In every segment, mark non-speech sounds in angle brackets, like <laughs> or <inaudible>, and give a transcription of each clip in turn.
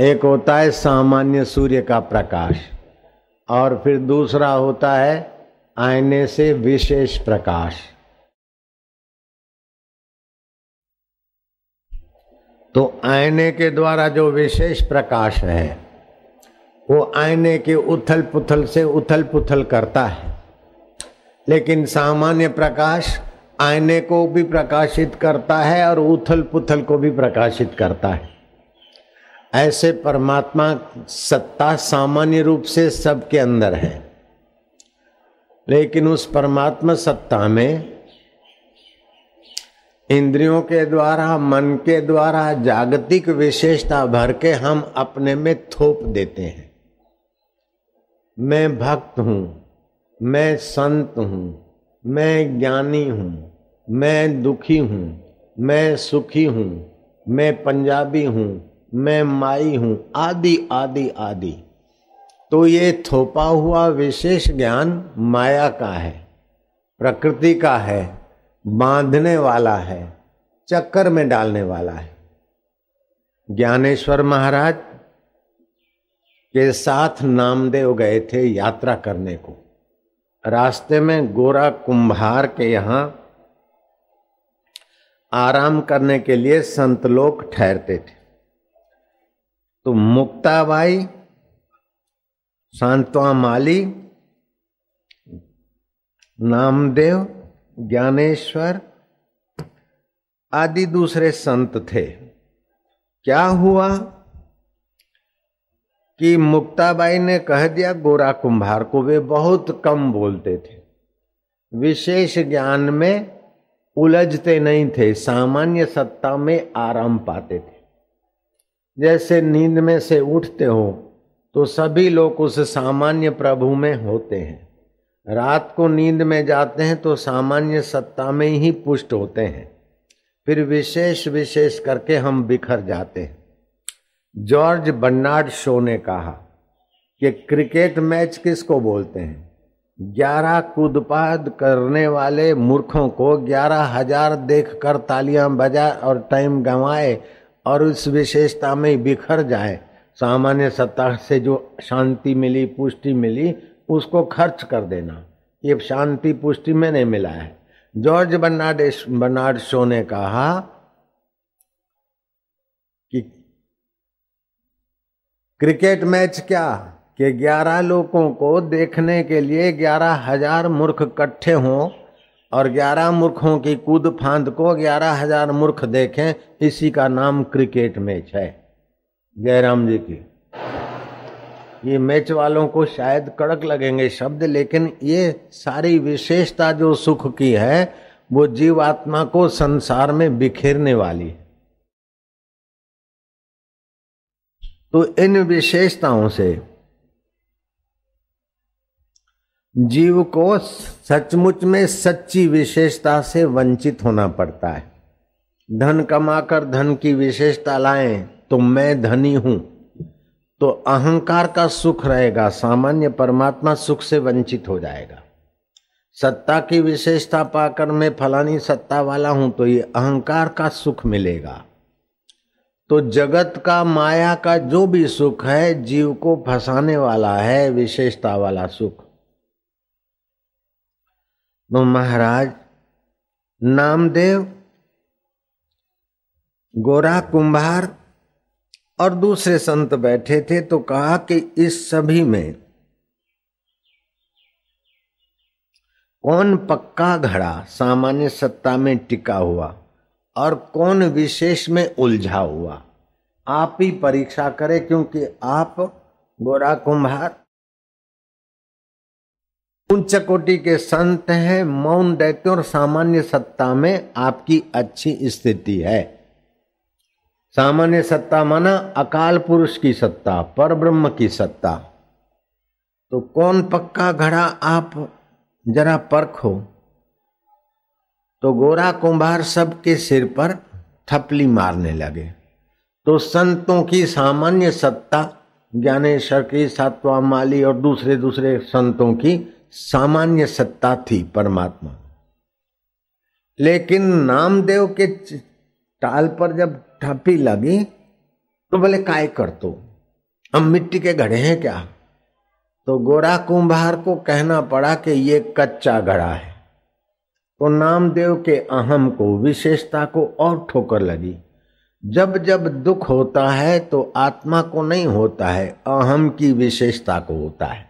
एक होता है सामान्य सूर्य का प्रकाश, और फिर दूसरा होता है आईने से विशेष प्रकाश। तो आईने के द्वारा जो विशेष प्रकाश है, वो आईने के उथल पुथल से उथल पुथल करता है। लेकिन सामान्य प्रकाश आईने को भी प्रकाशित करता है और उथल पुथल को भी प्रकाशित करता है। ऐसे परमात्मा सत्ता सामान्य रूप से सबके अंदर है। लेकिन उस परमात्मा सत्ता में इंद्रियों के द्वारा, मन के द्वारा, जागतिक विशेषता भर के हम अपने में थोप देते हैं। मैं भक्त हूँ, मैं संत हूँ, मैं ज्ञानी हूँ, मैं दुखी हूँ, मैं सुखी हूँ, मैं पंजाबी हूँ मैं माई हूँ, आदि आदि आदि। तो ये थोपा हुआ विशेष ज्ञान माया का है, प्रकृति का है, बांधने वाला है, चक्कर में डालने वाला है। ज्ञानेश्वर महाराज के साथ नामदेव गए थे यात्रा करने को। रास्ते में गोरा कुंभार के यहाँ आराम करने के लिए संत लोग ठहरते थे। तो मुक्ताबाई, सांतवा माली, नामदेव, ज्ञानेश्वर आदि दूसरे संत थे। क्या हुआ कि मुक्ताबाई ने कह दिया, गोरा कुंभार को वे बहुत कम बोलते थे। विशेष ज्ञान में उलझते नहीं थे, सामान्य सत्ता में आराम पाते थे। जैसे नींद में से उठते हो तो सभी लोग उस सामान्य प्रभु में होते हैं। रात को नींद में जाते हैं तो सामान्य सत्ता में ही पुष्ट होते हैं। फिर विशेष विशेष करके हम बिखर जाते हैं। जॉर्ज बर्नार्ड शो ने कहा कि क्रिकेट मैच किसको बोलते हैं? ग्यारह कूदपाद करने वाले मूर्खों को ग्यारह हज़ार देख कर तालियाँ बजा और टाइम गंवाए और उस विशेषता में बिखर जाए। सामान्य सत्ता से जो शांति मिली, पुष्टि मिली, उसको खर्च कर देना। ये शांति पुष्टि में नहीं मिला है। जॉर्ज बर्नार्ड बर्नार्ड शो ने कहा कि क्रिकेट मैच क्या? कि ग्यारह लोगों को देखने के लिए ग्यारह हज़ार मूर्ख इकट्ठे हों और ग्यारह मूर्खों की कूद फांद को ग्यारह हज़ार मूर्ख देखें, इसी का नाम क्रिकेट मैच है। जयराम जी की। ये मैच वालों को शायद कड़क लगेंगे शब्द, लेकिन ये सारी विशेषता जो सुख की है, वो जीवात्मा को संसार में बिखेरने वाली है। तो इन विशेषताओं से जीव को सचमुच में सच्ची विशेषता से वंचित होना पड़ता है। धन कमाकर धन की विशेषता लाए तो मैं धनी हूँ। तो अहंकार का सुख रहेगा, सामान्य परमात्मा सुख से वंचित हो जाएगा। सत्ता की विशेषता पाकर मैं फलानी सत्ता वाला हूँ तो ये अहंकार का सुख मिलेगा। तो जगत का, माया का जो भी सुख है, जीव को फंसाने वाला है, विशेषता वाला सुख। महाराज नामदेव, गोरा कुंभार और दूसरे संत बैठे थे तो कहा कि इस सभी में कौन पक्का घड़ा सामान्य सत्ता में टिका हुआ और कौन विशेष में उलझा हुआ? आप ही परीक्षा करें क्योंकि आप गोरा कुंभार उच्च कोटि के संत हैं, मौन दैत्य और सामान्य सत्ता में आपकी अच्छी स्थिति है। सामान्य सत्ता माना अकाल पुरुष की सत्ता, पर ब्रह्म की सत्ता। तो कौन पक्का घड़ा आप? जरा परखो तो गोरा कुंभार सबके सिर पर थपली मारने लगे। तो संतों की सामान्य सत्ता, ज्ञानेश्वर की, सातवा माली और दूसरे दूसरे संतों की सामान्य सत्ता थी परमात्मा। लेकिन नामदेव के टाल पर जब ठपी लगी तो बोले, काय कर तो हम मिट्टी के घड़े हैं क्या? तो गोरा कुंभार को कहना पड़ा कि ये कच्चा घड़ा है। तो नामदेव के अहम को, विशेषता को और ठोकर लगी। जब जब दुख होता है तो आत्मा को नहीं होता है, अहम की विशेषता को होता है।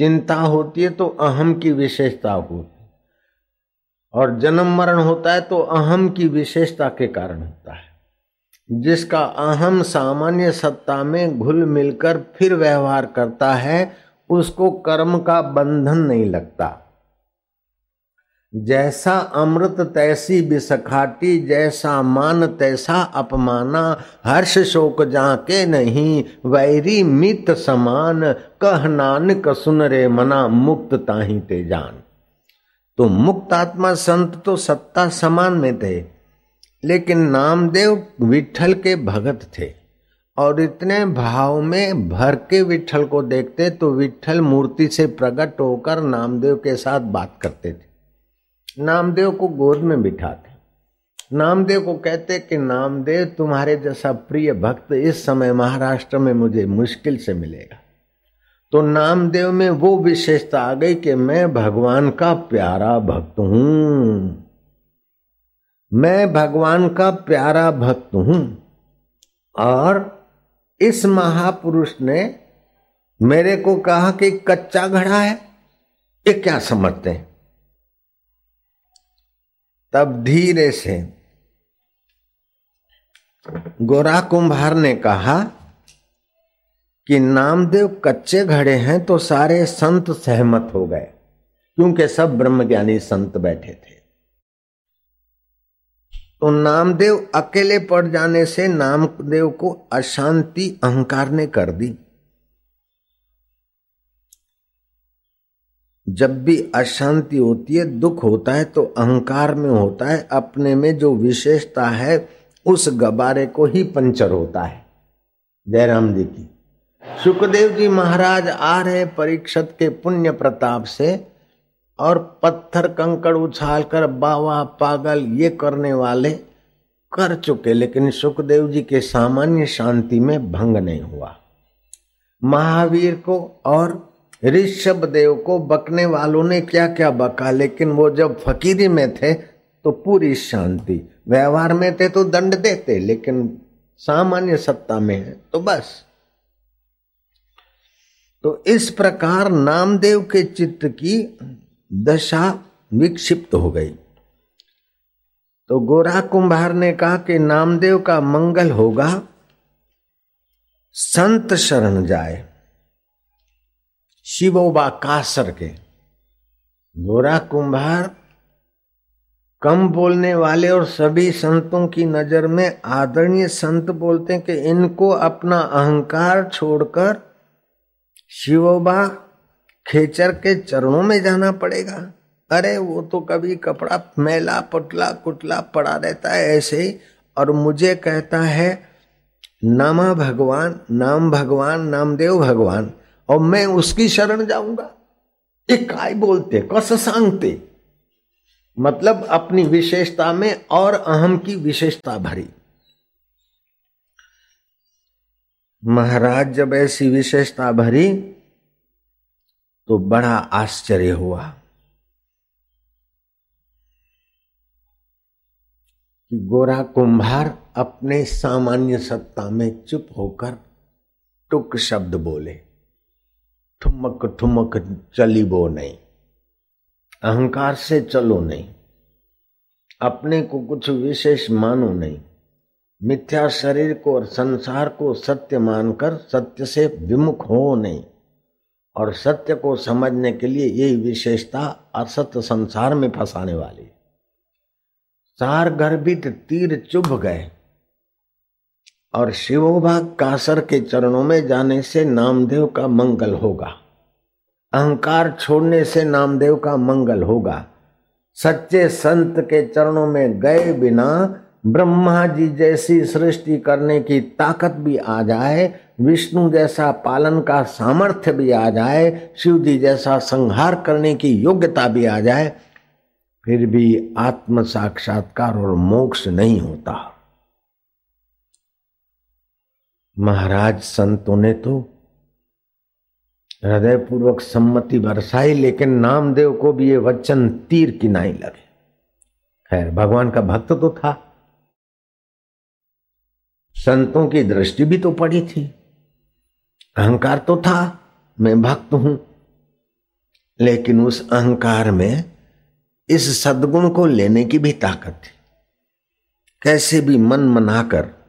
चिंता होती है तो अहम की विशेषता होती और जन्म मरण होता है तो अहम की विशेषता के कारण होता है। जिसका अहम सामान्य सत्ता में घुल मिलकर फिर व्यवहार करता है, उसको कर्म का बंधन नहीं लगता। जैसा अमृत तैसी बिसखाटी, जैसा मान तैसा अपमाना, हर्ष शोक जाके नहीं, वैरी मित समान, कह नानक सुन रे मना, मुक्त ताही ते जान। तो मुक्त आत्मा संत तो सत्ता समान में थे, लेकिन नामदेव विठल के भगत थे। और इतने भाव में भर के विठल को देखते तो विठल मूर्ति से प्रकट होकर नामदेव के साथ बात करते थे। नामदेव को गोद में बिठाते। नामदेव को कहते कि, नामदेव, तुम्हारे जैसा प्रिय भक्त इस समय महाराष्ट्र में मुझे मुश्किल से मिलेगा। तो नामदेव में वो विशेषता आ गई कि मैं भगवान का प्यारा भक्त हूँ। मैं भगवान का प्यारा भक्त हूँ। और इस महापुरुष ने मेरे को कहा कि कच्चा घड़ा है, ये क्या समझते हैं? तब धीरे से गोरा कुंभार ने कहा कि नामदेव कच्चे घड़े हैं तो सारे संत सहमत हो गए, क्योंकि सब ब्रह्मज्ञानी संत बैठे थे। तो नामदेव अकेले पड़ जाने से नामदेव को अशांति अहंकार ने कर दी। जब भी अशांति होती है, दुख होता है तो अहंकार में होता है, अपने में जो विशेषता है, उस गबारे को ही पंचर होता है। जयराम जी की। सुखदेव जी महाराज आ रहे परीक्षत के पुण्य प्रताप से और पत्थर कंकड़ उछाल कर बावा पागल ये करने वाले कर चुके, लेकिन सुखदेव जी के सामान्य शांति में भंग नहीं हुआ। महावीर को और ऋषभ देव को बकने वालों ने क्या क्या बका, लेकिन वो जब फकीरी में थे तो पूरी शांति। व्यवहार में थे तो दंड देते, लेकिन सामान्य सत्ता में है तो बस। तो इस प्रकार नामदेव के चित्त की दशा विक्षिप्त हो गई। तो गोरा कुंभार ने कहा कि नामदेव का मंगल होगा, संत शरण जाए। शिवोबा कासर के। गोरा कुंभार, कम बोलने वाले और सभी संतों की नज़र में आदरणीय संत बोलते हैं कि इनको अपना अहंकार छोड़कर शिवोबा खेचर के चरणों में जाना पड़ेगा। अरे, वो तो कभी कपड़ा मैला पटला कुटला पड़ा रहता है ऐसे ही, और मुझे कहता है, नामा भगवान, नाम भगवान, नामदेव भगवान। और मैं उसकी शरण जाऊँगा। ये काय बोलते, कस सांगते? मतलब अपनी विशेषता में और अहम की विशेषता भरी। महाराज जब ऐसी विशेषता भरी तो बड़ा आश्चर्य हुआ कि गोरा कुंभार अपने सामान्य सत्ता में चुप होकर टुक शब्द बोले। ठुमक ठुमक चली बो नहीं। अहंकार से चलो नहीं। अपने को कुछ विशेष मानो नहीं। मिथ्या शरीर को और संसार को सत्य मानकर सत्य से विमुख हो नहीं। और सत्य को समझने के लिए यही विशेषता असत्य संसार में फंसाने वाली। सार गर्भित तीर चुभ गए। और शिवोभा कासर के चरणों में जाने से नामदेव का मंगल होगा। अहंकार छोड़ने से नामदेव का मंगल होगा। सच्चे संत के चरणों में गए बिना ब्रह्मा जी जैसी सृष्टि करने की ताकत भी आ जाए, विष्णु जैसा पालन का सामर्थ्य भी आ जाए, शिव जी जैसा संहार करने की योग्यता भी आ जाए, फिर भी आत्म साक्षात्कार और मोक्ष नहीं होता। महाराज संतों ने तो हृदय पूर्वक सम्मति बरसाई, लेकिन नामदेव को भी ये वचन तीर की नहीं लगे। खैर, भगवान का भक्त तो था। संतों की दृष्टि भी तो पड़ी थी। अहंकार तो था, मैं भक्त हूँ। लेकिन उस अहंकार में इस सदगुण को लेने की भी ताकत थी। कैसे भी मन मनाकर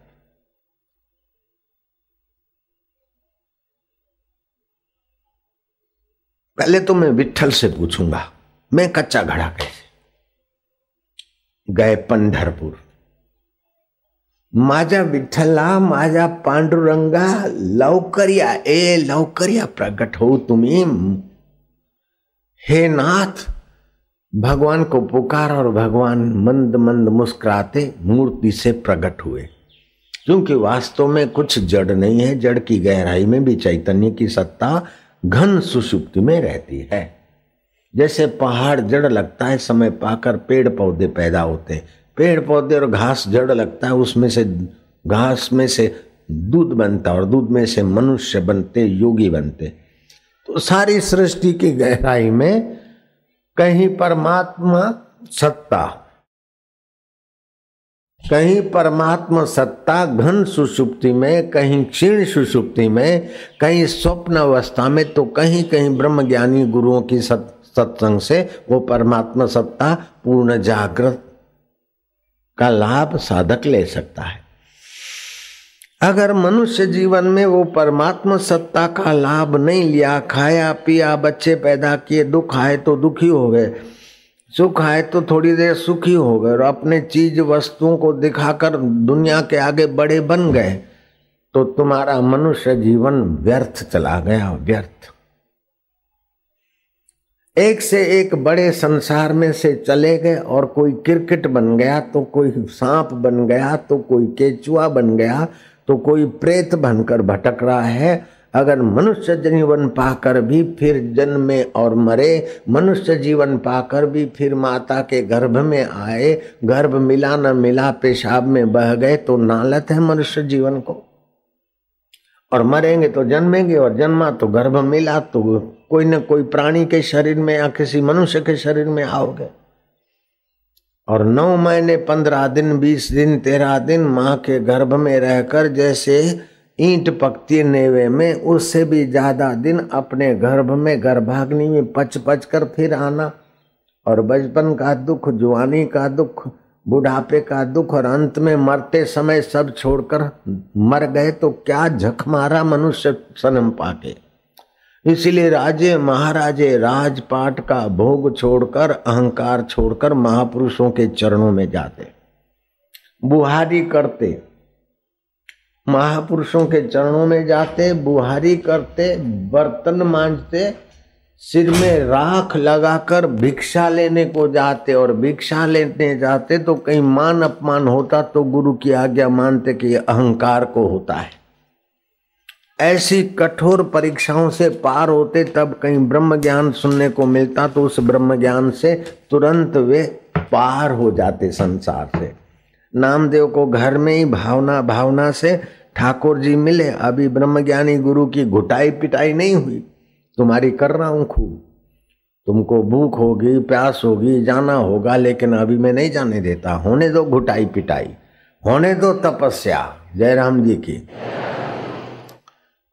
पहले तो मैं विठल से पूछूँगा, मैं कच्चा घड़ा कैसे? गए पंढरपुर। माझा विठ्ठला माझा पांडुरंगा लवकरिया ए लवकरिया प्रकट हो तुम्ही। हे नाथ, भगवान को पुकार और भगवान मंद मंद मुस्कुराते मूर्ति से प्रकट हुए। क्योंकि वास्तव में कुछ जड़ नहीं है, जड़ की गहराई में भी चैतन्य की सत्ता घन सुषुप्ति में रहती है। जैसे पहाड़ जड़ लगता है, समय पाकर पेड़ पौधे पैदा होते हैं। पेड़ पौधे और घास जड़ लगता है, उसमें से घास में से दूध बनता और दूध में से मनुष्य बनते, योगी बनते। तो सारी सृष्टि की गहराई में कहीं परमात्मा सत्ता कहीं परमात्मा सत्ता, घन सुषुप्ति में, कहीं क्षीण सुषुप्ति में, कहीं स्वप्न अवस्था में तो कहीं कहीं ब्रह्म ज्ञानी गुरुओं की सत्संग से वो परमात्मा सत्ता पूर्ण जागृत का लाभ साधक ले सकता है। अगर मनुष्य जीवन में वो परमात्मा सत्ता का लाभ नहीं लिया, खाया, पिया, बच्चे पैदा किए, दुख आए तो दुखी हो गए। सुख आए तो थोड़ी देर सुखी हो गए और अपने चीज़ वस्तुओं को दिखाकर दुनिया के आगे बड़े बन गए तो तुम्हारा मनुष्य जीवन व्यर्थ चला गया, व्यर्थ। एक से एक बड़े संसार में से चले गए और कोई क्रिकेट बन गया तो कोई सांप बन गया तो कोई केचुआ बन गया तो कोई प्रेत बनकर भटक रहा है अगर मनुष्य जीवन पाकर भी फिर जन्मे और मरे, मनुष्य जीवन पाकर भी फिर माता के गर्भ में आए, गर्भ मिला न मिला, पेशाब में बह गए तो नालत है मनुष्य जीवन को। और मरेंगे तो जन्मेंगे, और जन्मा तो गर्भ मिला तो कोई न कोई प्राणी के शरीर में या किसी मनुष्य के शरीर में आओगे। और नौ महीने, पंद्रह दिन, बीस दिन, तेरह दिन माँ के गर्भ में रहकर जैसे ईंट पकती नेवे में, उससे भी ज़्यादा दिन अपने गर्भ में गर्भाग्नि में पच पच कर फिर आना। और बचपन का दुख जुआनी का दुख, बुढ़ापे का दुख और अंत में मरते समय सब छोड़कर मर गए तो क्या झक मारा मनुष्य सनम पाके। इसीलिए राजे, महाराजे, राजपाट का भोग छोड़कर, अहंकार छोड़कर महापुरुषों के चरणों में जाते। बुहारी करते। महापुरुषों के चरणों में जाते, बुहारी करते, बर्तन मांझते सिर में राख लगाकर भिक्षा लेने को जाते और भिक्षा लेने जाते तो कहीं मान अपमान होता तो गुरु की आज्ञा मानते कि अहंकार को होता है। ऐसी कठोर परीक्षाओं से पार होते तब कहीं ब्रह्म ज्ञान सुनने को मिलता तो उस ब्रह्म ज्ञान से तुरंत वे पार हो जाते संसार से। नामदेव को घर में ही भावना भावना से ठाकुर जी मिले। अभी ब्रह्मज्ञानी गुरु की घुटाई पिटाई नहीं हुई। तुम्हारी कर रहा हूँ खूब तुमको भूख होगी, प्यास होगी, जाना होगा, लेकिन अभी मैं नहीं जाने देता। होने दो घुटाई पिटाई, होने दो तपस्या। जयराम जी की।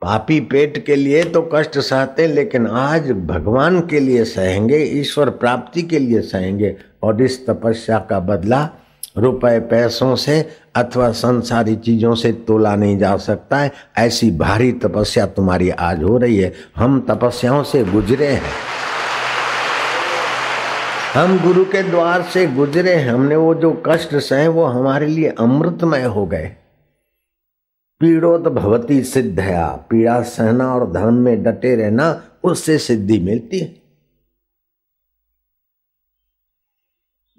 पापी पेट के लिए तो कष्ट सहते, लेकिन आज भगवान के लिए सहेंगे, ईश्वर प्राप्ति के लिए सहेंगे, और इस तपस्या का बदला रुपए पैसों से अथवा संसारी चीज़ों से तोला नहीं जा सकता है। ऐसी भारी तपस्या तुम्हारी आज हो रही है। हम तपस्याओं से गुजरे हैं। हम गुरु के द्वार से गुजरे हैं। हमने वो जो कष्ट सहे वो हमारे लिए अमृतमय हो गए। पीड़ोत भवती सिद्धया पीड़ा सहना और धर्म में डटे रहना, उससे सिद्धि मिलती है।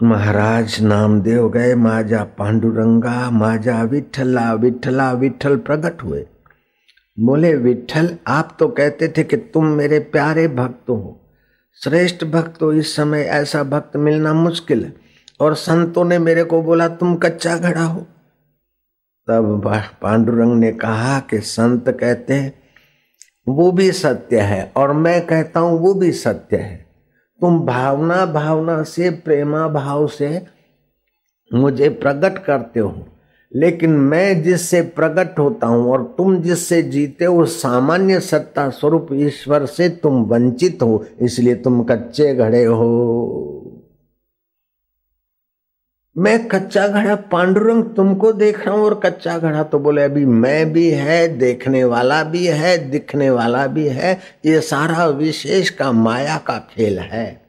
महाराज नामदेव गए, माजा पांडुरंगा, माजा विठला विठला विठल प्रकट हुए। बोले, विठल, आप तो कहते थे कि तुम मेरे प्यारे भक्त हो। श्रेष्ठ भक्त हो इस समय ऐसा भक्त मिलना मुश्किल है, और संतों ने मेरे को बोला, तुम कच्चा घड़ा हो। तब पांडुरंग ने कहा कि संत कहते हैं, वो भी सत्य है, और मैं कहता हूँ, वो भी सत्य है। तुम भावना भावना से, प्रेमा भाव से मुझे प्रकट करते हो। लेकिन मैं जिससे प्रकट होता हूँ और तुम जिससे जीते हो, सामान्य सत्ता स्वरूप ईश्वर से तुम वंचित हो, इसलिए तुम कच्चे घड़े हो। मैं कच्चा घड़ा पांडुरंग तुमको देख रहा हूँ और कच्चा घड़ा तो बोले, अभी मैं भी है, देखने वाला भी है, दिखने वाला भी है, ये सारा विशेष का माया का खेल है।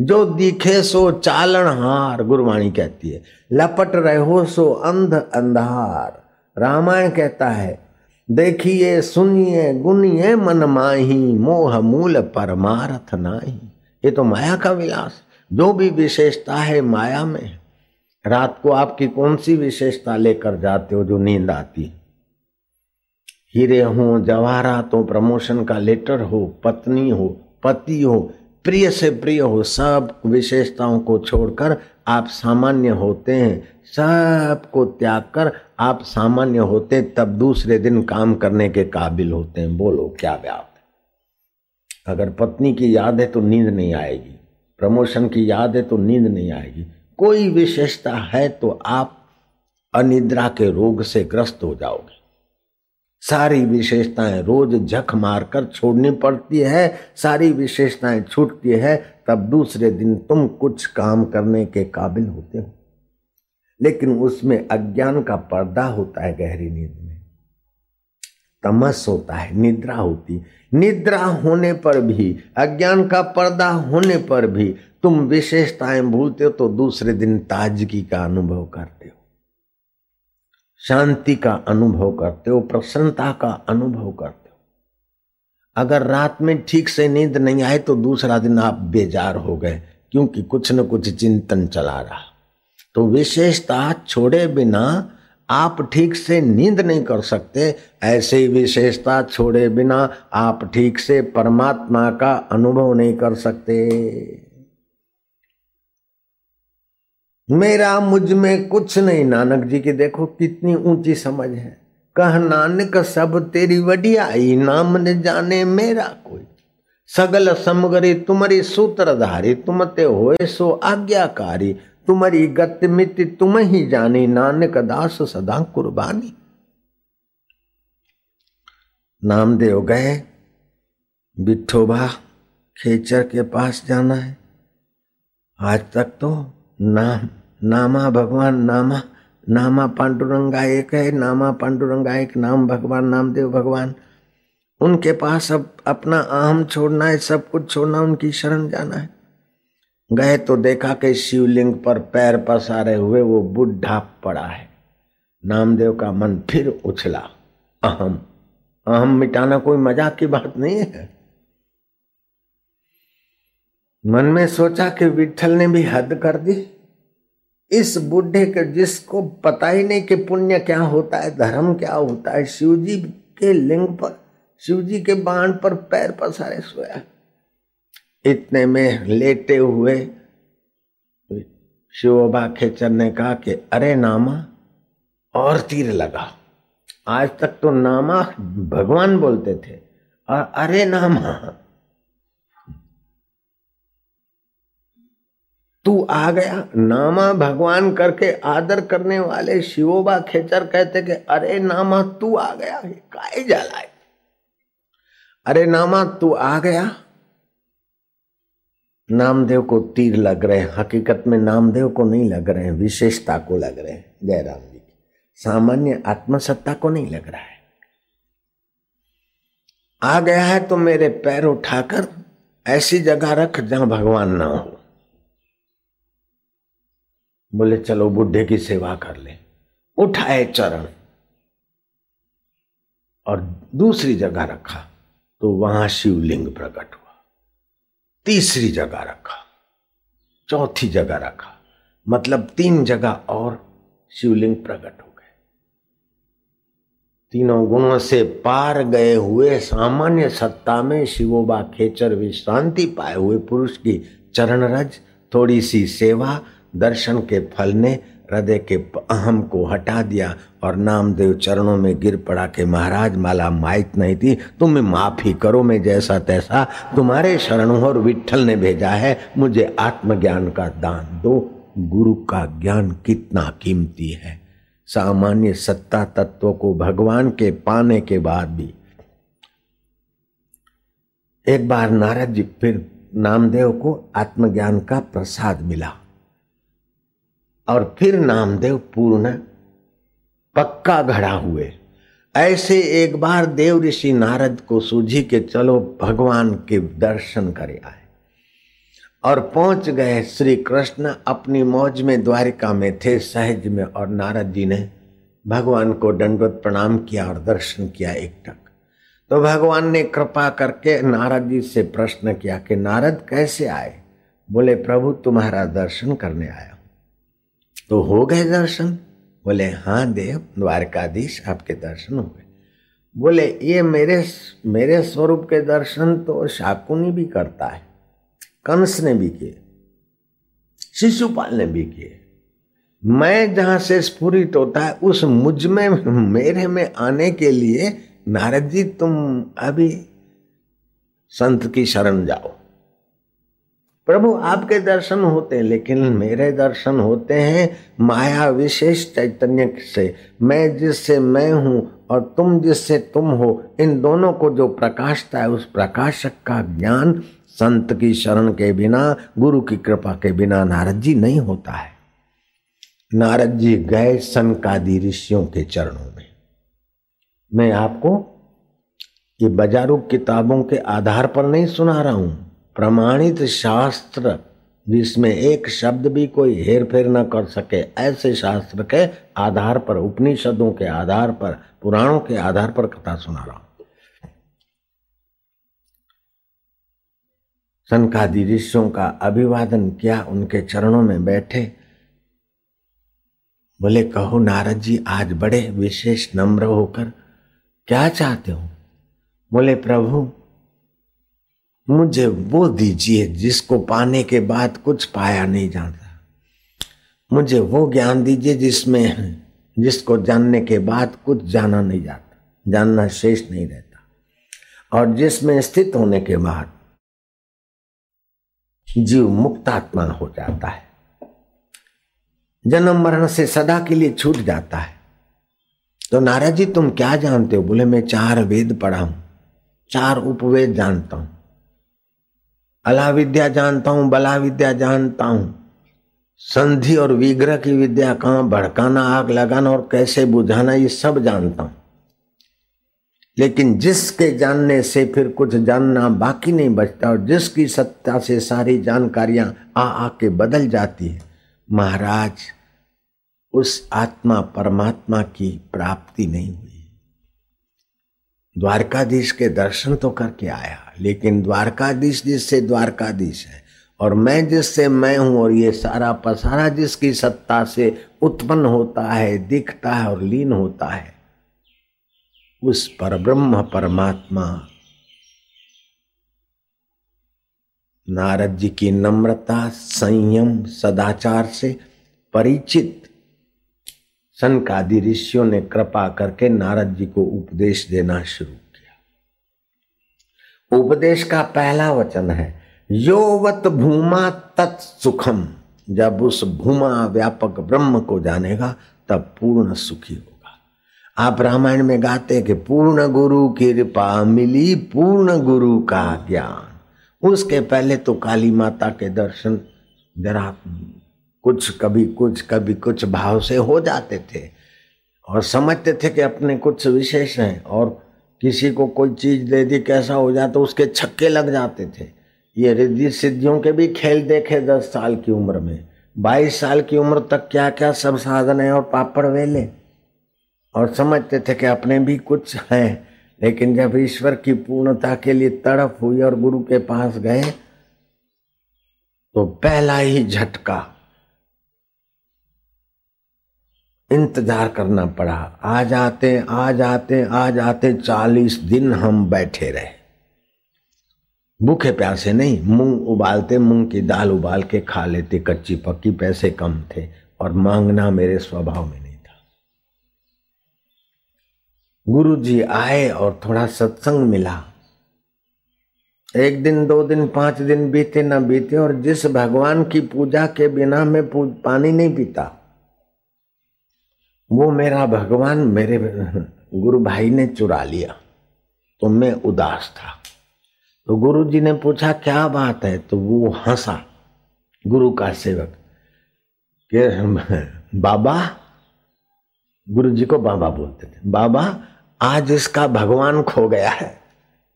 जो दिखे सो चालन हार। गुरवाणी कहती है, लपट रहो सो अंध अंधार। रामायण कहता है, देखिए, सुनिए, गुनिए, मन माही, मोह मूल परमारथ नाही। ये तो माया का विलास, जो भी विशेषता है माया में। रात को आपकी कौन सी विशेषता लेकर जाते हो जो नींद आती? हीरे हो जवाहरात हो प्रमोशन का लेटर हो, पत्नी हो, पति हो, प्रिय से प्रिय हो, सब विशेषताओं को छोड़कर आप सामान्य होते हैं। सबको त्याग कर आप सामान्य होते तब दूसरे दिन काम करने के काबिल होते हैं। बोलो, क्या बात अगर पत्नी की याद है तो नींद नहीं आएगी। प्रमोशन की याद है तो नींद नहीं आएगी। कोई विशेषता है तो आप अनिद्रा के रोग से ग्रस्त हो जाओगे। सारी विशेषताएँ रोज झक मारकर छोड़नी पड़ती है, सारी विशेषताएँ छूटती है, तब दूसरे दिन तुम कुछ काम करने के काबिल होते हो। लेकिन उसमें अज्ञान का पर्दा होता है गहरी नींद। तमस होता है, निद्रा होती निद्रा होने पर भी, अज्ञान का पर्दा होने पर भी तुम विशेषताएँ भूलते हो तो दूसरे दिन ताजगी का अनुभव करते हो। शांति का अनुभव करते हो, प्रसन्नता का अनुभव करते हो। अगर रात में ठीक से नींद नहीं आए तो दूसरा दिन आप बेजार हो गए, क्योंकि कुछ न कुछ चिंतन चला रहा। तो विशेषता छोड़े बिना आप ठीक से नींद नहीं कर सकते, ऐसे विशेषता छोड़े बिना आप ठीक से परमात्मा का अनुभव नहीं कर सकते। मेरा मुझमें कुछ नहीं, नानक जी की देखो कितनी ऊँची समझ है। कह, नानक, सब तेरी वडियाई नाम ने जाने मेरा कोई। सगल समगरी तुम्हारी सूत्रधारी, तुम ते होए सो आज्ञाकारी। तुम्हारी गति मिति तुम ही जानी, नानक दास सदा कुर्बानी। नामदेव गए बिठोबा खेचर के पास जाना है। आज तक तो नाम, नामा भगवान, नामा नामा पांडुरंगा एक है, नामा पांडुरंगा एक नाम भगवान, नामदेव भगवान। उनके पास अब अपना आम छोड़ना है, सब कुछ छोड़ना, उनकी शरण जाना है। गए तो देखा कि शिवलिंग पर पैर पसारे हुए वो बुढ़ा पड़ा है। नामदेव का मन फिर उछला। अहम अहम मिटाना कोई मज़ाक की बात नहीं है। मन में सोचा कि विठल ने भी हद कर दी। इस बुढ़े के जिसको पता ही नहीं कि पुण्य क्या होता है, धर्म क्या होता है शिव जी के लिंग पर, शिवजी के बाण पर पैर पसारे सोया। इतने में लेटे हुए शिवोबा खेचर ने कहा कि, अरे नामा, और तीर लगा। आज तक तो नामा भगवान बोलते थे। और अरे नामा, तू आ गया। नामा भगवान करके आदर करने वाले शिवोबा खेचर कहते कि, अरे नामा, तू आ गया। काय जलाए अरे नामा, तू आ गया। नामदेव को तीर लग रहे हैं, हकीकत में नामदेव को नहीं लग रहे हैं, विशेषता को लग रहे हैं, जयराम जी। की सामान्य आत्मसत्ता को नहीं लग रहा है। आ गया है तो मेरे पैर उठाकर ऐसी जगह रख जहाँ भगवान ना हो। बोले, चलो बुढ़े की सेवा कर ले। उठाए चरण और दूसरी जगह रखा तो वहाँ शिवलिंग प्रकट हुआ। तीसरी जगह रखा, चौथी जगह रखा मतलब तीन जगह और शिवलिंग प्रकट हो गए। तीनों गुणों से पार गए हुए सामान्य सत्ता में शिवोबा खेचर विश्रांति पाए हुए पुरुष की चरण रज थोड़ी सी सेवा, दर्शन के फल ने हृदय के अहम को हटा दिया और नामदेव चरणों में गिर पड़ा के महाराज, माला माइत नहीं थी। तुम माफ़ी करो, मैं जैसा तैसा तुम्हारे शरणों और विठल ने भेजा है। मुझे आत्मज्ञान का दान दो। गुरु का ज्ञान कितना कीमती है। सामान्य सत्ता तत्व को भगवान के पाने के बाद भी। एक बार नारद जी, फिर नामदेव को आत्मज्ञान का प्रसाद मिला। और फिर नामदेव पूर्ण पक्का घड़ा हुए। ऐसे एक बार देव ऋषि नारद को सूझी के चलो भगवान के दर्शन करे आए और पहुँच गए श्री कृष्ण अपनी मौज में द्वारिका में थे सहज में और नारद जी ने भगवान को दंडवत प्रणाम किया और दर्शन किया एक टक। तो भगवान ने कृपा करके नारद जी से प्रश्न किया कि नारद कैसे आए? बोले, प्रभु, तुम्हारा दर्शन करने आया तो हो गए दर्शन। बोले हाँ देव, द्वारकाधीश आपके दर्शन हो गए। बोले, ये मेरे मेरे स्वरूप के दर्शन तो शाकुनी भी करता है, कंस ने भी किए, शिशुपाल ने भी किए। मैं जहाँ से स्फुरित होता है, उस मुझमें, मेरे में आने के लिए नारद जी, तुम अभी संत की शरण जाओ। प्रभु आपके दर्शन होते हैं, लेकिन मेरे दर्शन होते हैं माया विशेष चैतन्य से। मैं जिससे मैं हूँ और तुम जिससे तुम हो, इन दोनों को जो प्रकाशता है, उस प्रकाशक का ज्ञान संत की शरण के बिना, गुरु की कृपा के बिना नारद जी नहीं होता है। नारद जी गए सनकादि ऋषियों के चरणों में। मैं आपको ये बाजारू किताबों के आधार पर नहीं सुना रहा हूँ। प्रमाणित शास्त्र, जिसमें एक शब्द भी कोई हेर फेर न कर सके, ऐसे शास्त्र के आधार पर, उपनिषदों के आधार पर, पुराणों के आधार पर कथा सुना रहा हूँ। सनकादि ऋषियों का अभिवादन किया, उनके चरणों में बैठे। बोले, कहो नारद जी, आज बड़े विशेष नम्र होकर क्या चाहते हो? बोले, प्रभु मुझे वो दीजिए जिसको पाने के बाद कुछ पाया नहीं जाता। मुझे वो ज्ञान दीजिए जिसमें जिसको जानने के बाद कुछ जाना नहीं जाता, जानना शेष नहीं रहता। और जिसमें स्थित होने के बाद जीव मुक्तात्मा हो जाता है। जन्म मरण से सदा के लिए छूट जाता है। तो नाराज़, तुम क्या जानते हो? बोले, मैं चार वेद पढ़ा हूँ, चार उपवेद जानता हूँ। अला विद्या जानता हूँ बला विद्या जानता हूँ। संधि और विग्रह की विद्या कहाँ, भड़काना, आग लगाना और कैसे बुझाना, ये सब जानता हूँ। लेकिन जिसके जानने से फिर कुछ जानना बाकी नहीं बचता और जिसकी सत्ता से सारी जानकारियाँ आ आके बदल जाती है, महाराज, उस आत्मा परमात्मा की प्राप्ति नहीं हुई। द्वारकाधीश के दर्शन तो करके आया, लेकिन द्वारकाधीश जिससे द्वारकाधीश है, और मैं जिससे मैं हूँ, और ये सारा पसारा जिसकी सत्ता से उत्पन्न होता है, दिखता है और लीन होता है, उस पर ब्रह्म परमात्मा। नारद जी की नम्रता संयम सदाचार से परिचित सनकादि ऋषियों ने कृपा करके नारद जी को उपदेश देना शुरू किया। उपदेश का पहला वचन है, योवत भूमा तत्सुखम जब उस भूमा व्यापक ब्रह्म को जानेगा, तब पूर्ण सुखी होगा। आप रामायण में गाते कि पूर्ण गुरु कृपा मिली, पूर्ण गुरु का ज्ञान। उसके पहले तो काली माता के दर्शन जरा कुछ कभी कुछ कभी कुछ भाव से हो जाते थे और समझते थे कि अपने कुछ विशेष हैं और किसी को कोई चीज़ दे दी कैसा हो जाता तो उसके छक्के लग जाते थे। ये रिद्धि सिद्धियों के भी खेल देखे दस साल की उम्र में। बाईस साल की उम्र तक क्या क्या सब साधन है और पापड़ वेले। और समझते थे कि अपने भी कुछ हैं, लेकिन जब ईश्वर की पूर्णता के लिए तड़प हुई और गुरु के पास गए तो पहला ही झटका इंतज़ार करना पड़ा। आ जाते आ जाते आ जाते चालीस दिन हम बैठे रहे। भूखे प्यासे नहीं, मूंग उबालते, मूंग की दाल उबाल के खा लेते, कच्ची पक्की, पैसे कम थे और मांगना मेरे स्वभाव में नहीं था। गुरु जी आए और थोड़ा सत्संग मिला। एक दिन, दो दिन, पाँच दिन बीते, न बीते और जिस भगवान की पूजा के बिना मैं पानी नहीं पीता वो मेरा भगवान मेरे गुरु भाई ने चुरा लिया। तो मैं उदास था। तो गुरु जी ने पूछा, क्या बात है? तो वो हंसा, गुरु का सेवक, के बाबा? गुरु जी को बाबा बोलते थे, बाबा, आज इसका भगवान खो गया है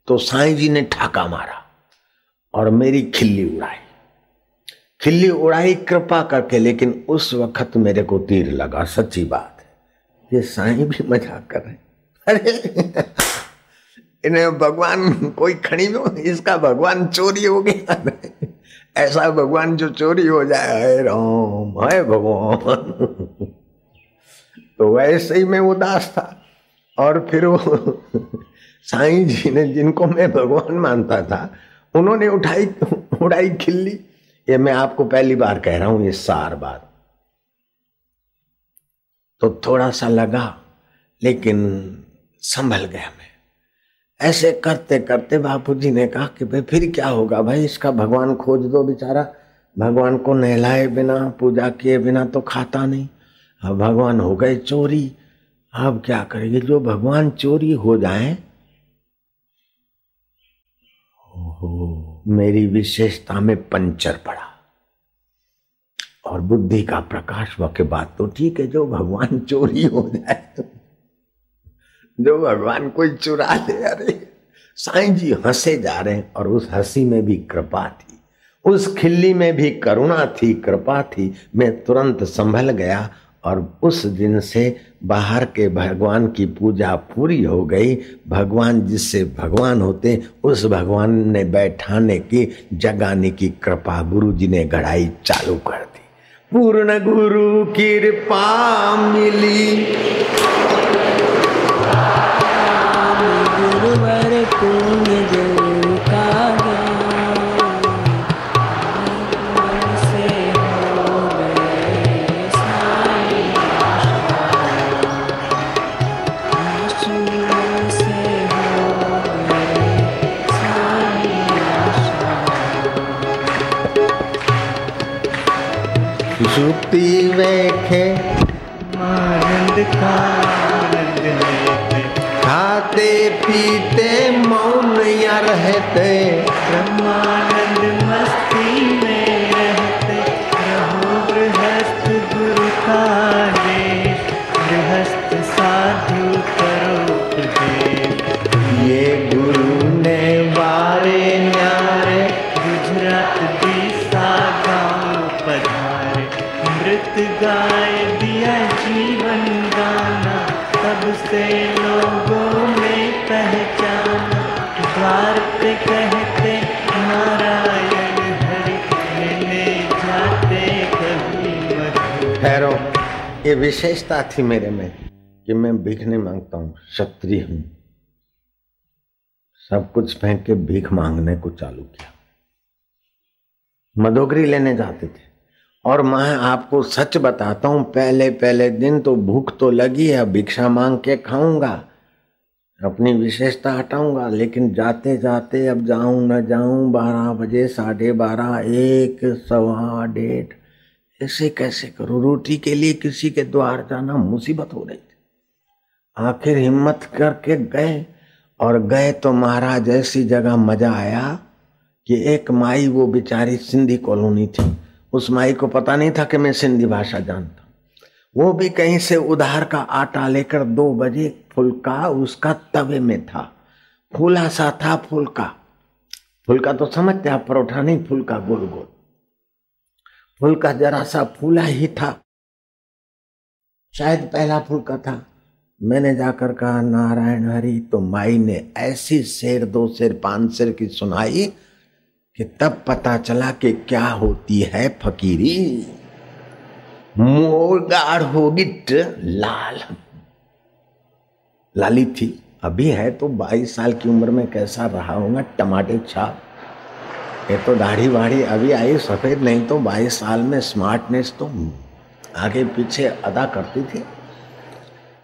तो साईं जी ने ठाका मारा और मेरी खिल्ली उड़ाई। खिल्ली उड़ाई कृपा करके, लेकिन उस वक्त मेरे को तीर लगा, सच्ची बात। ये साईं भी मज़ाक कर रहे अरे, इन्हें भगवान कोई खड़ी हो, इसका भगवान चोरी हो गया। ऐसा भगवान जो चोरी हो जाए है राम है भगवान। तो वैसे ही मैं उदास था। और फिर वो साईं जी ने, जिनको मैं भगवान मानता था, उन्होंने उठाई, उड़ाई खिल्ली। ये मैं आपको पहली बार कह रहा हूँ, ये सार बात। तो थोड़ा सा लगा, लेकिन संभल गया मैं। ऐसे करते करते बापू जी ने कहा कि भाई फिर क्या होगा भाई, इसका भगवान खोज दो बेचारा। भगवान को नहलाए बिना, पूजा किए बिना तो खाता नहीं। अब भगवान हो गए चोरी। अब क्या करेंगे? जो भगवान चोरी हो जाए, ओहो, मेरी विशेषता में पंचर पड़ा। और बुद्धि का प्रकाश हुआ के बाद तो ठीक है, जो भगवान चोरी हो जाए तो। जो भगवान कोई चुरा ले, अरे, साईं जी हंसे जा रहे हैं और उस हँसी में भी कृपा थी, उस खिल्ली में भी करुणा थी, कृपा थी। मैं तुरंत संभल गया और उस दिन से बाहर के भगवान की पूजा पूरी हो गई। भगवान जिससे भगवान होते, उस भगवान ने बैठाने की, जगाने की कृपा गुरु जी ने गढ़ाई चालू कर दी। पूर्ण गुरु कृपा मिली खाते पीते मौन या रहते। ब्रह्मानंद मस्ती में रहते गुरु का विशेषता थी मेरे में कि मैं भीख नहीं माँगता हूँ, क्षत्रिय हूँ। सब कुछ फेंक के भीख मांगने को चालू किया। मदोगरी लेने जाते थे। और मैं आपको सच बताता हूँ, पहले पहले दिन तो भूख तो लगी है भिक्षा मांग के खाऊँगा। अपनी विशेषता हटाऊँगा, लेकिन जाते जाते अब जाऊँ, न जाऊँ, बारह बजे, साढ़े बारह, एक, सवा डेढ़। ऐसे कैसे करो? रोटी के लिए किसी के द्वार जाना मुसीबत हो रही थी। आखिर हिम्मत करके गए, और गए तो महाराज ऐसी जगह मज़ा आया कि एक माई, वो बेचारी सिंधी कॉलोनी थी। उस माई को पता नहीं था कि मैं सिंधी भाषा जानता वो भी कहीं से उधार का आटा लेकर दो बजे फुलका उसका तवे में था। फूला सा था फुलका। फुलका तो समझते आप, परोठा नहीं, फुलका गोल गोल फुलका जरा सा फूला ही था। शायद पहला फूल का था। मैंने जाकर कहा, नारायण हरि तो माई ने ऐसी शेर, दो शेर, पाँच शेर की सुनाई कि तब पता चला कि क्या होती है फकीरी। मोरगाड़ हो गिट लाल। लाली थी। अभी है तो 22 साल की उम्र में कैसा रहा होगा, टमाटे छाप। ये तो दाढ़ी वाढ़ी अभी आई, सफ़ेद नहीं तो 22 साल में स्मार्टनेस तो आगे पीछे अदा करती थी।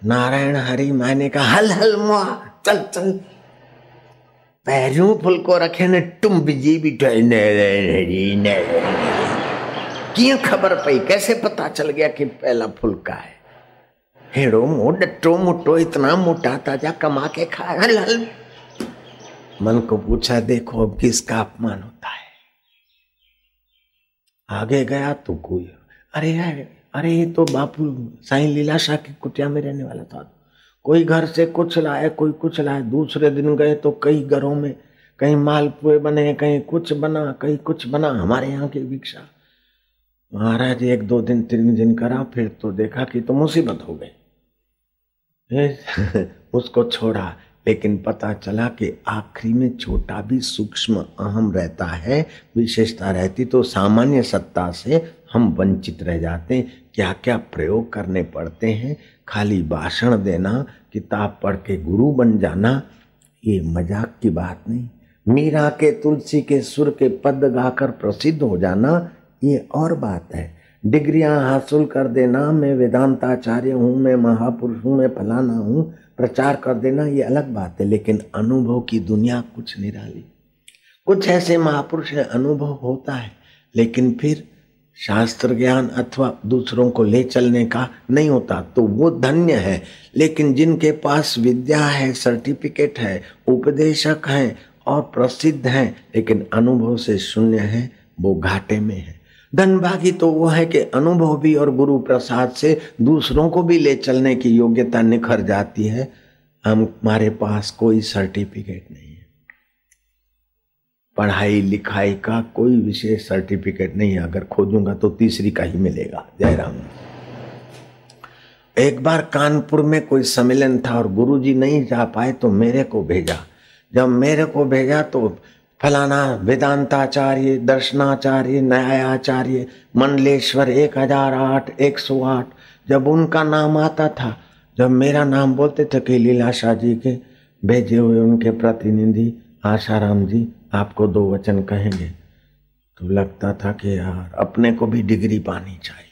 नारायण हरि मैंने कहा, हल हल, मुआ, चल चल। पैरों फुल को रखे ने, तुम बिज़ी भी किए खबर पई? कैसे पता चल गया कि पहला फुलका है? हेड़ो मो डटो मुटो इतना मोटा ताज़ा कमा के खा हल हल मन को पूछा, देखो अब किसका अपमान होता है? आगे गया तो कोई, अरे यार, अरे ये तो बापू साई लीलाशाह की कुटिया में रहने वाला था। कोई घर से कुछ लाए कोई कुछ लाए दूसरे दिन गए तो कई घरों में कहीं मालपुए बने कहीं कुछ बना कहीं कुछ बना, हमारे यहाँ की भिक्षा। महाराज, एक दो दिन, तीन दिन करा, फिर तो देखा कि तो मुसीबत हो गई। <laughs> उसको छोड़ा लेकिन पता चला कि आखिरी में छोटा भी सूक्ष्म अहम रहता है, विशेषता रहती तो सामान्य सत्ता से हम वंचित रह जाते हैं। क्या क्या प्रयोग करने पड़ते हैं? खाली भाषण देना, किताब पढ़ के गुरु बन जाना, ये मज़ाक की बात नहीं। मीरा के तुलसी के सुर के पद गाकर प्रसिद्ध हो जाना, ये और बात है। डिग्रियाँ हासिल कर देना, मैं वेदांताचार्य हूँ, मैं महापुरुष हूँ, मैं फलाना हूँ, प्रचार कर देना, ये अलग बात है, लेकिन अनुभव की दुनिया कुछ निराली। कुछ ऐसे महापुरुष है, अनुभव होता है, लेकिन फिर शास्त्र ज्ञान अथवा दूसरों को ले चलने का नहीं होता तो वो धन्य है, लेकिन जिनके पास विद्या है, सर्टिफिकेट है, उपदेशक हैं और प्रसिद्ध हैं, लेकिन अनुभव से शून्य है, वो घाटे में है। धनभागी तो वो है कि अनुभव भी और गुरु प्रसाद से दूसरों को भी ले चलने की योग्यता निखर जाती है। हम, हमारे पास कोई सर्टिफिकेट नहीं है। पढ़ाई लिखाई का कोई विशेष सर्टिफिकेट नहीं है। अगर खोजूँगा तो तीसरी का ही मिलेगा। जयराम एक बार कानपुर में कोई सम्मेलन था और गुरुजी नहीं जा पाए तो मेरे को भेजा। जब मेरे को भेजा तो फलाना वेदांताचार्य दर्शनाचार्य, न्यायाचार्य, मंडलेश्वर एक हज़ार आठ, एक सौ आठ। जब उनका नाम आता था, जब मेरा नाम बोलते थे कि लीलाशाह जी के, भेजे हुए उनके प्रतिनिधि आशाराम जी, आपको दो वचन कहेंगे। तो लगता था कि यार, अपने को भी डिग्री पानी चाहिए।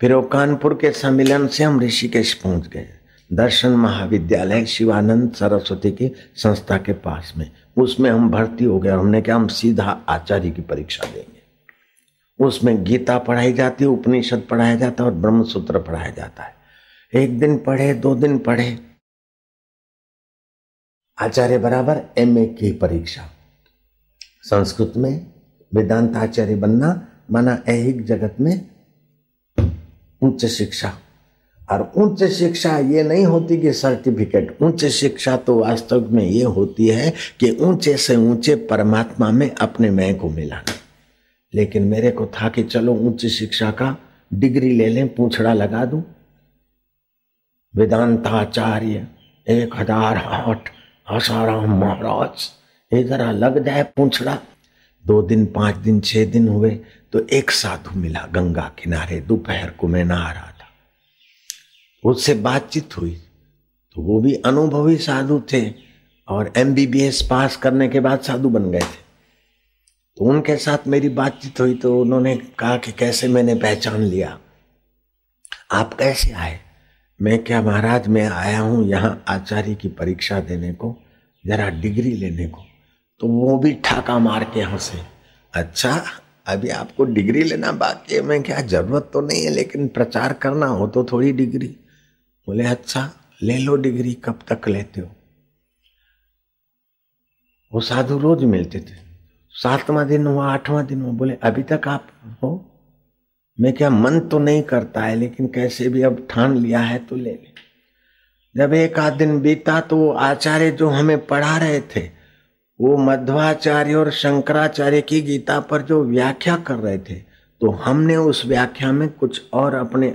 फिर वो कानपुर के सम्मेलन से हम ऋषिकेश पहुँच गए। दर्शन महाविद्यालय शिवानंद सरस्वती की संस्था के पास में। उसमें हम भर्ती हो गए हमने क्या हम सीधा आचार्य की परीक्षा देंगे। उसमें गीता पढ़ाई जाती है, उपनिषद पढ़ाया जाता है और ब्रह्म सूत्र पढ़ाया जाता है। एक दिन पढ़े, दो दिन पढ़े। आचार्य बराबर एमए की परीक्षा। संस्कृत में वेदांत आचार्य बनना, माना ऐहिक जगत में उच्च शिक्षा। और उच्च शिक्षा ये नहीं होती कि सर्टिफिकेट उच्च शिक्षा तो वास्तव में ये होती है कि ऊँचे से ऊँचे परमात्मा में अपने मैं को मिलाना लेकिन मेरे को था कि चलो उच्च शिक्षा का डिग्री ले लें, पूछड़ा लगा दूँ। वेदांताचार्य, एक हज़ार आठ, आसाराम महाराज, ये जरा लग जाए पूछड़ा। दो दिन, पाँच दिन, छह दिन हुए तो एक साधु मिला गंगा किनारे, दोपहर को मैं नहा रहा उससे बातचीत हुई। तो वो भी अनुभवी साधु थे और एमबीबीएस पास करने के बाद साधु बन गए थे। तो उनके साथ मेरी बातचीत हुई तो उन्होंने कहा कि कैसे मैंने पहचान लिया? आप कैसे आए? मैं क्या महाराज, मैं आया हूँ यहाँ आचार्य की परीक्षा देने को, जरा डिग्री लेने को। तो वो भी ठाका मार के हंसे अच्छा अभी आपको डिग्री लेना बाकी है, मैं क्या, ज़रूरत तो नहीं है, लेकिन प्रचार करना हो तो थोड़ी डिग्री। बोले अच्छा ले लो डिग्री, कब तक लेते हो? वो साधु रोज मिलते थे। सातवां दिन हुआ, आठवां दिन हुआ, बोले, अभी तक आप हो? मैं क्या मन तो नहीं करता है, लेकिन कैसे भी अब ठान लिया है तो ले ले। जब एक आध दिन बीता तो वो आचार्य जो हमें पढ़ा रहे थे, वो मध्वाचार्य और शंकराचार्य की गीता पर जो व्याख्या कर रहे थे तो हमने उस व्याख्या में कुछ और अपने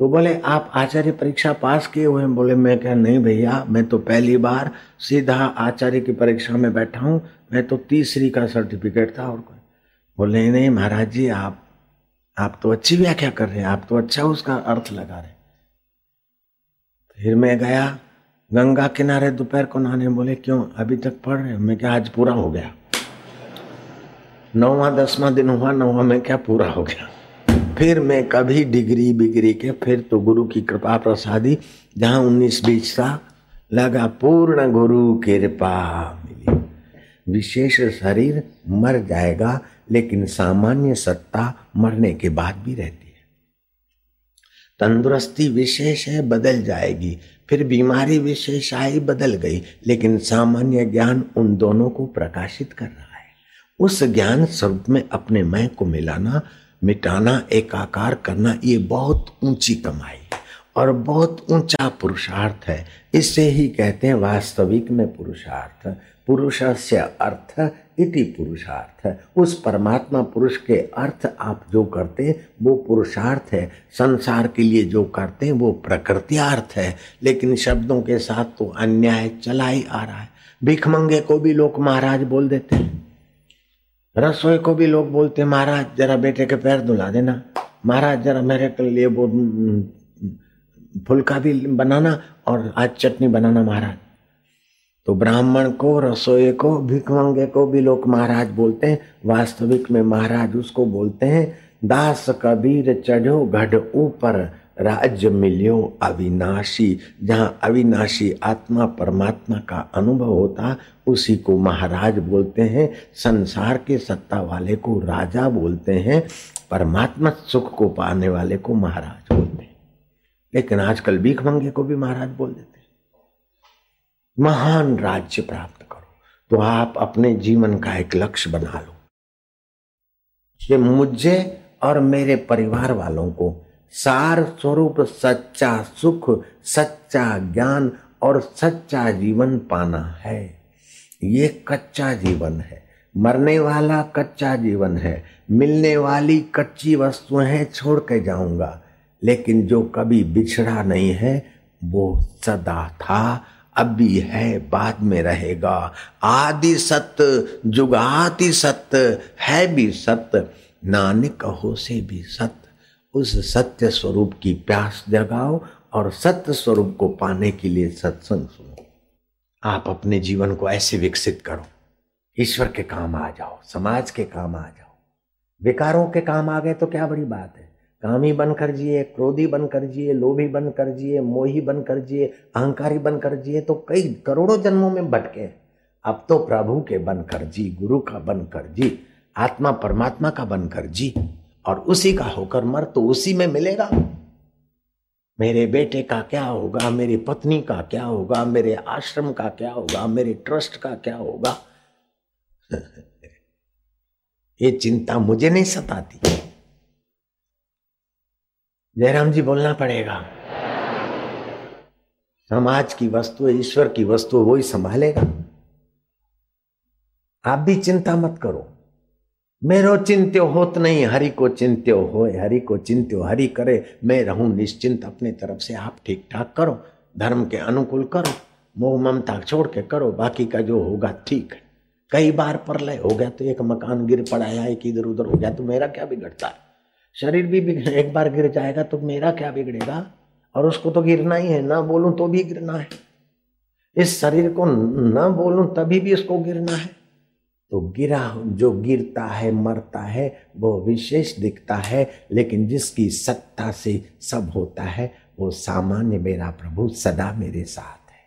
तो बोले, आप आचार्य परीक्षा पास किए हुए बोले, मैं क्या नहीं भैया, मैं तो पहली बार सीधा आचार्य की परीक्षा में बैठा हूँ। मैं तो तीसरी का सर्टिफिकेट था और कोई बोले, नहीं महाराज जी, आप आप तो अच्छी व्याख्या कर रहे हैं, आप तो अच्छा उसका अर्थ लगा रहे फिर मैं गया, गंगा किनारे दोपहर को नहाने। बोले, क्यों, अभी तक पढ़ रहे मैं क्या आज पूरा हो गया। नौवा, दसवां दिन हुआ, नौवा, में क्या पूरा हो गया। फिर मैं कभी डिग्री बिग्री के फिर तो गुरु की कृपा प्रसादी, जहाँ उन्नीस बीस साल लगा पूर्ण गुरु कृपा मिली। विशेष शरीर मर जाएगा, लेकिन सामान्य सत्ता मरने के बाद भी रहती है। तंदुरुस्ती विशेष है, बदल जाएगी। फिर बीमारी विशेष आई, बदल गई। लेकिन सामान्य ज्ञान उन दोनों को प्रकाशित कर रहा है। उस ज्ञान स्वरूप में अपने मैं को मिलाना मिटाना, एकाकार करना, ये बहुत ऊँची कमाई और बहुत ऊँचा पुरुषार्थ है। इसे ही कहते हैं वास्तविक में पुरुषार्थ। पुरुष से अर्थ इति पुरुषार्थ। उस परमात्मा पुरुष के अर्थ आप जो करते हैं, वो पुरुषार्थ है। संसार के लिए जो करते हैं, वो प्रकृतियार्थ है। लेकिन शब्दों के साथ तो अन्याय चला ही आ रहा है। भिखमंगे को भी लोग महाराज बोल देते हैं। रसोई को भी लोग बोलते महाराज, जरा बेटे के पैर धुला देना। महाराज, जरा मेरे के लिए वो फुलका भी बनाना और आज चटनी बनाना, महाराज। तो ब्राह्मण को, रसोई को भिकमंगे को भी लोग महाराज बोलते हैं। वास्तविक में महाराज उसको बोलते हैं, दास कबीर चढ़ो गढ़ ऊपर राज्य मिलियो अविनाशी, जहाँ अविनाशी आत्मा परमात्मा का अनुभव होता, उसी को महाराज बोलते हैं, संसार के सत्ता वाले को राजा बोलते हैं, परमात्मा सुख को पाने वाले को महाराज बोलते हैं। लेकिन आजकल भीख मंगे को भी महाराज बोल देते हैं। महान राज्य प्राप्त करो तो आप अपने जीवन का एक लक्ष्य बना लो। कि मुझे और मेरे परिवार वालों को सार स्वरूप सच्चा सुख, सच्चा ज्ञान और सच्चा जीवन पाना है। ये कच्चा जीवन है। मरने वाला कच्चा जीवन है। मिलने वाली कच्ची वस्तुएँ हैं, छोड़ के जाऊँगा। लेकिन जो कभी बिछड़ा नहीं है, वो सदा था, अभी है, बाद में रहेगा। आदि सत्य, जुगाति सत्य, है भी सत्य, नानक हो से भी सत्य। उस सत्य स्वरूप की प्यास जगाओ और सत्य स्वरूप को पाने के लिए सत्संग सुनो। आप अपने जीवन को ऐसे विकसित करो। ईश्वर के काम आ जाओ, समाज के काम आ जाओ। विकारों के काम आ गए तो क्या बड़ी बात है? कामी बनकर जिए, क्रोधी बनकर जिए, लोभी बनकर जिए, मोही बनकर जिए, अहंकारी बनकर जिए तो कई करोड़ों जन्मों में भटके अब तो प्रभु के बनकर जी, गुरु का बनकर जी, आत्मा परमात्मा का बनकर जी। और उसी का होकर मर तो उसी में मिलेगा। मेरे बेटे का क्या होगा? मेरी पत्नी का क्या होगा? मेरे आश्रम का क्या होगा? मेरे ट्रस्ट का क्या होगा? <laughs> ये चिंता मुझे नहीं सताती। जयराम जी बोलना पड़ेगा। समाज की वस्तु, ईश्वर की वस्तु वो ही संभालेगा। आप भी चिंता मत करो। मेरो चिंत्यो होत नहीं हरि को चिंत्यो हो हरि को चिंत्यो हरि करे। मैं रहूँ निश्चिंत, अपने तरफ़ से आप ठीक ठाक करो, धर्म के अनुकूल करो, मोह ममता छोड़ के करो, बाकी का जो होगा ठीक है। कई बार परलय हो गया तो एक मकान गिर पड़ा है एक इधर उधर हो गया तो मेरा क्या बिगड़ता है? शरीर भी एक बार गिर जाएगा तो मेरा क्या बिगड़ेगा? और उसको तो गिरना ही है, ना बोलूँ तो भी गिरना है। इस शरीर को न बोलूँ तभी भी उसको गिरना है। तो गिरा, जो गिरता है, मरता है, वो विशेष दिखता है, लेकिन जिसकी सत्ता से सब होता है, वो सामान्य मेरा प्रभु सदा मेरे साथ है।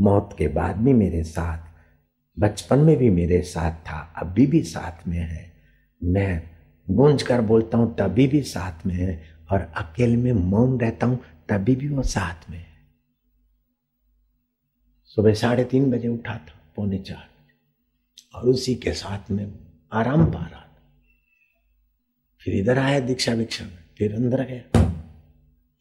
मौत के बाद भी मेरे साथ, बचपन में भी मेरे साथ था, अभी भी साथ में है। मैं गूंज कर बोलता हूँ, तभी भी साथ में है, और अकेले में मौन रहता हूँ, तभी भी वो साथ में है। सुबह साढ़े तीन बजे उठा था, पौने चार। और उसी के साथ में आराम पा रहा था। फिर इधर आया दीक्षा वीक्षा में, फिर अंदर गया।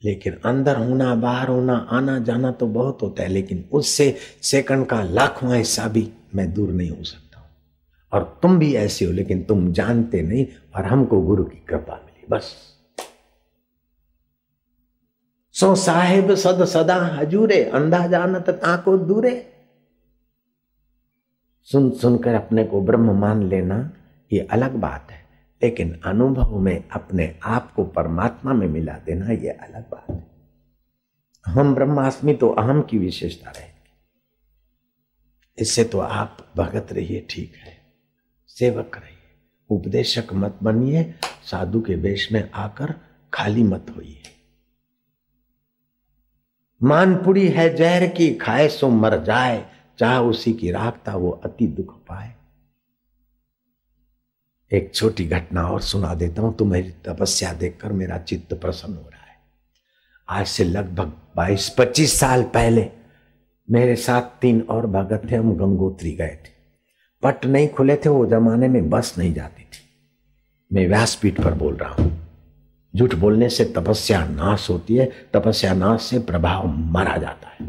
लेकिन अंदर होना, बाहर होना, आना जाना तो बहुत होता है, लेकिन उससे सेकंड का लाखवा हिस्सा भी मैं दूर नहीं हो सकता हूँ। और तुम भी ऐसे हो, लेकिन तुम जानते नहीं और हमको गुरु की कृपा मिली, बस। सो साहेब सद सदा हजूरे, अंधा जानत ताको दूरे। सुन सुनकर अपने को ब्रह्म मान लेना, ये अलग बात है। लेकिन अनुभव में अपने आप को परमात्मा में मिला देना, ये अलग बात है। हम ब्रह्मास्मि तो अहम की विशेषता रहेगी। इससे तो आप भगत रहिए, ठीक है। सेवक रहिए। उपदेशक मत बनिए, साधु के वेश में आकर खाली मत होइए। मानपुरी है जहर की, खाए सो मर जाए। चाह उसी की राखता वो अति दुख पाए। एक छोटी घटना और सुना देता हूँ तो मेरी तपस्या देखकर मेरा चित्त प्रसन्न हो रहा है। आज से लगभग 22-25 साल पहले मेरे साथ तीन और भगत थे, हम गंगोत्री गए थे। पट नहीं खुले थे, वो जमाने में बस नहीं जाती थी। मैं व्यासपीठ पर बोल रहा हूँ, झूठ बोलने से तपस्या नाश होती है, तपस्या नाश से प्रभाव मारा जाता है।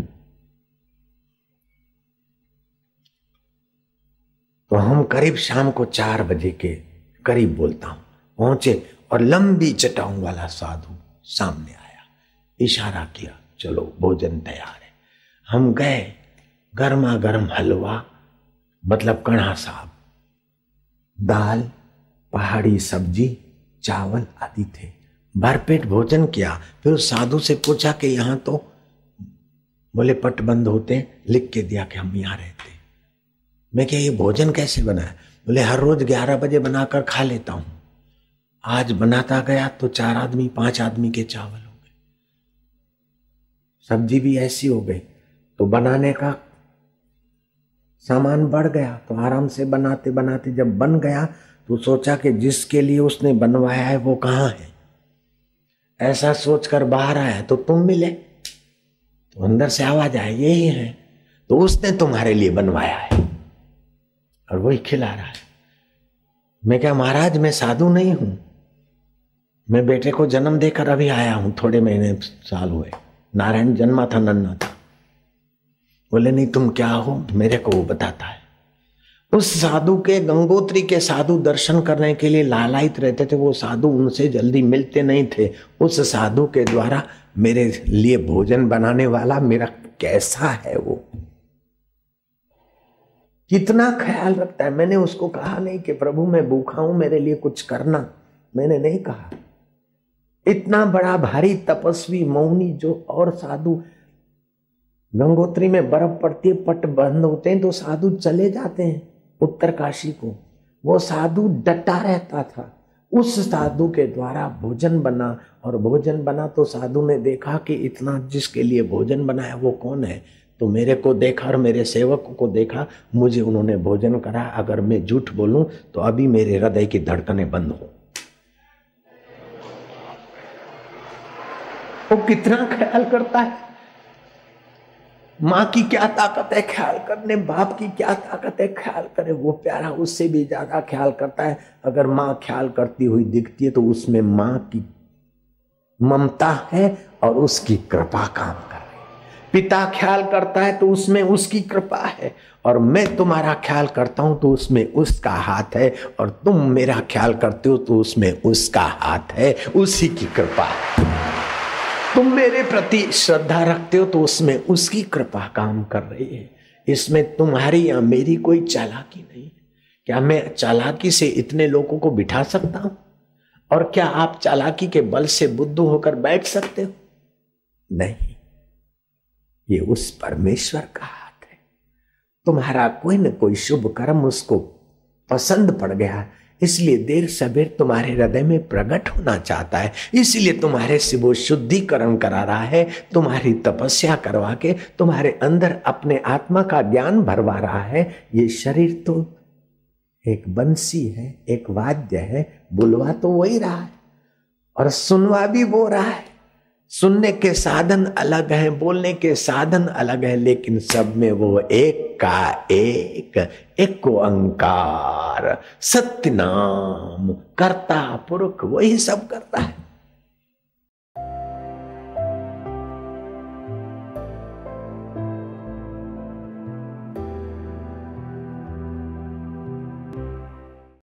तो हम करीब शाम को चार बजे के करीब बोलता हूँ। पहुँचे और लंबी चटाऊ वाला साधु सामने आया। इशारा किया, चलो, भोजन तैयार है। हम गए गर्मा गर्म हलवा मतलब कणा साहब, दाल, पहाड़ी सब्ज़ी, चावल आदि थे। भरपेट भोजन किया। फिर उस साधु से पूछा कि यहाँ तो बोले, पट बंद होते लिख के दिया कि हम यहाँ रहते मैं क्या, ये भोजन कैसे बनाया बोले, हर रोज ग्यारह बजे बनाकर खा लेता हूँ। आज बनाता गया तो चार आदमी, पाँच आदमी के चावल हो गए। सब्ज़ी भी ऐसी हो गई। तो बनाने का सामान बढ़ गया। तो आराम से बनाते बनाते जब बन गया तो सोचा कि जिसके लिए उसने बनवाया है, वो कहाँ है? ऐसा सोचकर बाहर आया तो तुम मिले। तो अंदर से आवाज़ आए यही है। तो उसने तुम्हारे लिए बनवाया है। और वही खिला रहा है। मैं क्या महाराज, मैं साधु नहीं हूँ? मैं बेटे को जन्म देकर अभी आया हूँ, थोड़े महीने साल हुए। नारायण जन्मा था, नन्ना था। बोले, नहीं, तुम क्या हो? मेरे को वो बताता है। उस साधु के, गंगोत्री के साधु दर्शन करने के लिए लालायित रहते थे। वो साधु उनसे जल्दी मिलते नहीं थे। उस साधु के द्वारा मेरे लिए भोजन बनाने वाला मेरा कैसा है वो? कितना ख्याल रखता है। मैंने उसको कहा नहीं कि प्रभु, मैं भूखा हूँ, मेरे लिए कुछ करना। मैंने नहीं कहा। इतना बड़ा भारी तपस्वी मौनी जो और साधु गंगोत्री में बर्फ़ पड़ती है, पट बंद होते हैं तो साधु चले जाते हैं उत्तर काशी को। वो साधु डटा रहता था। उस साधु के द्वारा भोजन बना और भोजन बना तो साधु ने देखा कि इतना जिसके लिए भोजन बनाया वो कौन है? तो मेरे को देखा और मेरे सेवक को देखा, मुझे उन्होंने भोजन करा। अगर मैं झूठ बोलूँ तो अभी मेरे हृदय की धड़कनें बंद हो। वो कितना ख्याल करता है? माँ की क्या ताकत है ख्याल करने? बाप की क्या ताकत है ख्याल करे? वो प्यारा उससे भी ज़्यादा ख्याल करता है। अगर माँ ख्याल करती हुई दिखती है तो उसमें माँ की ममता है और उसकी कृपा काम पिता ख्याल करता है तो उसमें उसकी कृपा है। और मैं तुम्हारा ख्याल करता हूँ तो उसमें उसका हाथ है। और तुम मेरा ख्याल करते हो तो उसमें उसका हाथ है। उसी की कृपा तुम मेरे प्रति श्रद्धा रखते हो तो उसमें उसकी कृपा काम कर रही है। इसमें तुम्हारी या मेरी कोई चालाकी नहीं। क्या मैं चालाकी से इतने लोगों को बिठा सकता हूँ? और क्या आप चालाकी के बल से बुद्ध होकर बैठ सकते हो? नहीं। ये उस परमेश्वर का हाथ है। तुम्हारा कोई न कोई शुभ कर्म उसको पसंद पड़ गया, इसलिए देर सबेर तुम्हारे हृदय में प्रकट होना चाहता है। इसलिए तुम्हारे से वो शुद्धिकरण करा रहा है, तुम्हारी तपस्या करवा के तुम्हारे अंदर अपने आत्मा का ज्ञान भरवा रहा है। ये शरीर तो एक बंसी है, एक वाद्य है, बुलवा तो वही रहा है और सुनवा भी वो रहा है। सुनने के साधन अलग हैं, बोलने के साधन अलग हैं, लेकिन सब में वो एक का एक एक अंकार सत्य नाम करता पुरुष वही सब करता है।